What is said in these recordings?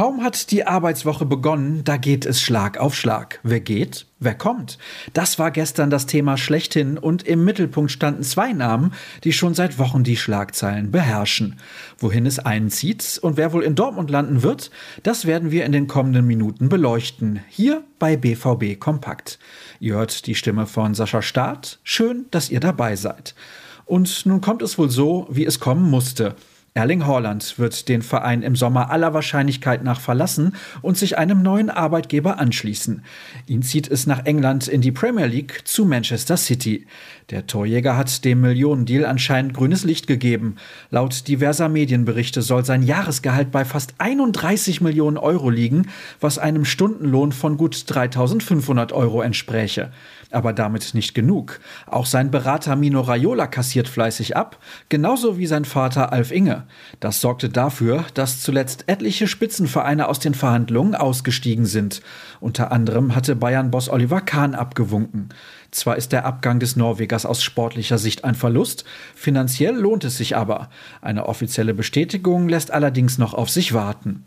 Kaum hat die Arbeitswoche begonnen, da geht es Schlag auf Schlag. Wer geht? Wer kommt? Das war gestern das Thema schlechthin und im Mittelpunkt standen zwei Namen, die schon seit Wochen die Schlagzeilen beherrschen. Wohin es einen zieht und wer wohl in Dortmund landen wird, das werden wir in den kommenden Minuten beleuchten. Hier bei BVB Kompakt. Ihr hört die Stimme von Sascha Staat. Schön, dass ihr dabei seid. Und nun kommt es wohl so, wie es kommen musste. Erling Haaland wird den Verein im Sommer aller Wahrscheinlichkeit nach verlassen und sich einem neuen Arbeitgeber anschließen. Ihn zieht es nach England in die Premier League zu Manchester City. Der Torjäger hat dem Millionendeal anscheinend grünes Licht gegeben. Laut diverser Medienberichte soll sein Jahresgehalt bei fast 31 Millionen Euro liegen, was einem Stundenlohn von gut 3500 Euro entspräche. Aber damit nicht genug. Auch sein Berater Mino Raiola kassiert fleißig ab, genauso wie sein Vater Alf Inge. Das sorgte dafür, dass zuletzt etliche Spitzenvereine aus den Verhandlungen ausgestiegen sind. Unter anderem hatte Bayern-Boss Oliver Kahn abgewunken. Zwar ist der Abgang des Norwegers aus sportlicher Sicht ein Verlust, finanziell lohnt es sich aber. Eine offizielle Bestätigung lässt allerdings noch auf sich warten.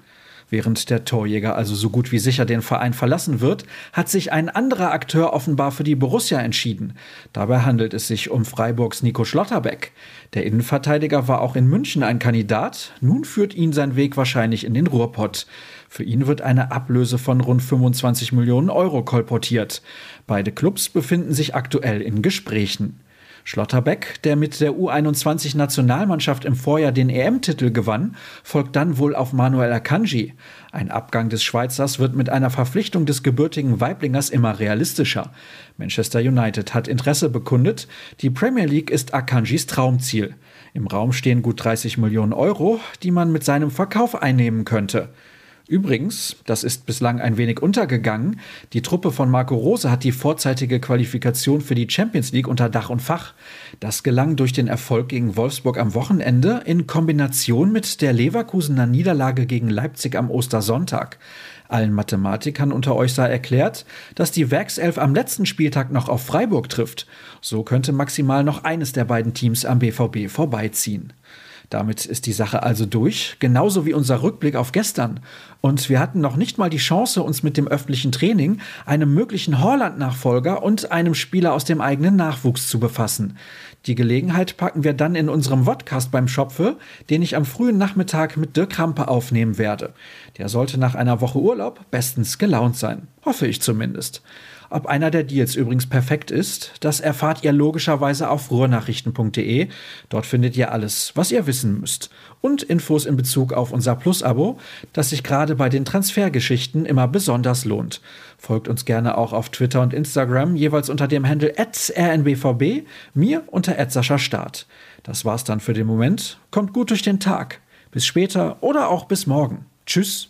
Während der Torjäger also so gut wie sicher den Verein verlassen wird, hat sich ein anderer Akteur offenbar für die Borussia entschieden. Dabei handelt es sich um Freiburgs Nico Schlotterbeck. Der Innenverteidiger war auch in München ein Kandidat, nun führt ihn sein Weg wahrscheinlich in den Ruhrpott. Für ihn wird eine Ablöse von rund 25 Millionen Euro kolportiert. Beide Clubs befinden sich aktuell in Gesprächen. Schlotterbeck, der mit der U21-Nationalmannschaft im Vorjahr den EM-Titel gewann, folgt dann wohl auf Manuel Akanji. Ein Abgang des Schweizers wird mit einer Verpflichtung des gebürtigen Weiblingers immer realistischer. Manchester United hat Interesse bekundet. Die Premier League ist Akanjis Traumziel. Im Raum stehen gut 30 Millionen Euro, die man mit seinem Verkauf einnehmen könnte. Übrigens, das ist bislang ein wenig untergegangen, die Truppe von Marco Rose hat die vorzeitige Qualifikation für die Champions League unter Dach und Fach. Das gelang durch den Erfolg gegen Wolfsburg am Wochenende in Kombination mit der Leverkusener Niederlage gegen Leipzig am Ostersonntag. Allen Mathematikern unter euch sei erklärt, dass die Werkself am letzten Spieltag noch auf Freiburg trifft. So könnte maximal noch eines der beiden Teams am BVB vorbeiziehen. Damit ist die Sache also durch, genauso wie unser Rückblick auf gestern. Und wir hatten noch nicht mal die Chance, uns mit dem öffentlichen Training, einem möglichen Horland-Nachfolger und einem Spieler aus dem eigenen Nachwuchs zu befassen. Die Gelegenheit packen wir dann in unserem Vodcast beim Schopfe, den ich am frühen Nachmittag mit Dirk Rampe aufnehmen werde. Der sollte nach einer Woche Urlaub bestens gelaunt sein. Hoffe ich zumindest. Ob einer der Deals übrigens perfekt ist, das erfahrt ihr logischerweise auf ruhrnachrichten.de. Dort findet ihr alles, was ihr wissen müsst. Und Infos in Bezug auf unser Plus-Abo, das sich gerade bei den Transfergeschichten immer besonders lohnt. Folgt uns gerne auch auf Twitter und Instagram, jeweils unter dem Handle rnbvb, mir unter Start. Das war's dann für den Moment. Kommt gut durch den Tag. Bis später oder auch bis morgen. Tschüss.